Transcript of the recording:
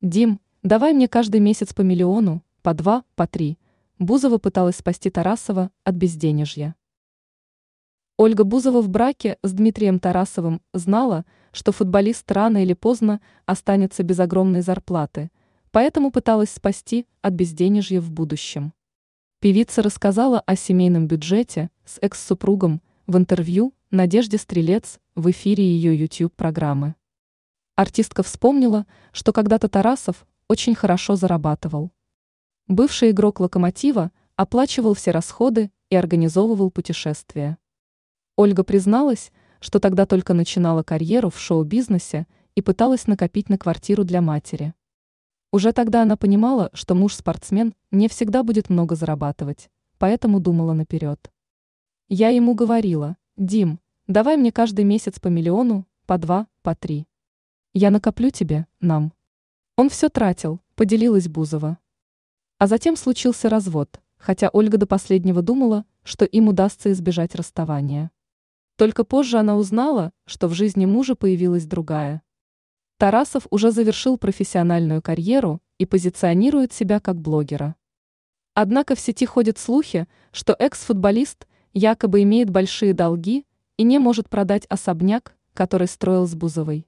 Дим, давай мне каждый месяц по миллиону, по два, по три. Бузова пыталась спасти Тарасова от безденежья. Ольга Бузова в браке с Дмитрием Тарасовым знала, что футболист рано или поздно останется без огромной зарплаты, поэтому пыталась спасти от безденежья в будущем. Певица рассказала о семейном бюджете с экс-супругом в интервью Надежде Стрелец в эфире ее YouTube-программы. Артистка вспомнила, что когда-то Тарасов очень хорошо зарабатывал. Бывший игрок «Локомотива» оплачивал все расходы и организовывал путешествия. Ольга призналась, что тогда только начинала карьеру в шоу-бизнесе и пыталась накопить на квартиру для матери. Уже тогда она понимала, что муж-спортсмен не всегда будет много зарабатывать, поэтому думала наперед. Я ему говорила, Дим, давай мне каждый месяц по миллиону, по два, по три. Я накоплю тебе, нам. Он все тратил, поделилась Бузова. А затем случился развод, хотя Ольга до последнего думала, что им удастся избежать расставания. Только позже она узнала, что в жизни мужа появилась другая. Тарасов уже завершил профессиональную карьеру и позиционирует себя как блогера. Однако в сети ходят слухи, что экс-футболист якобы имеет большие долги и не может продать особняк, который строил с Бузовой.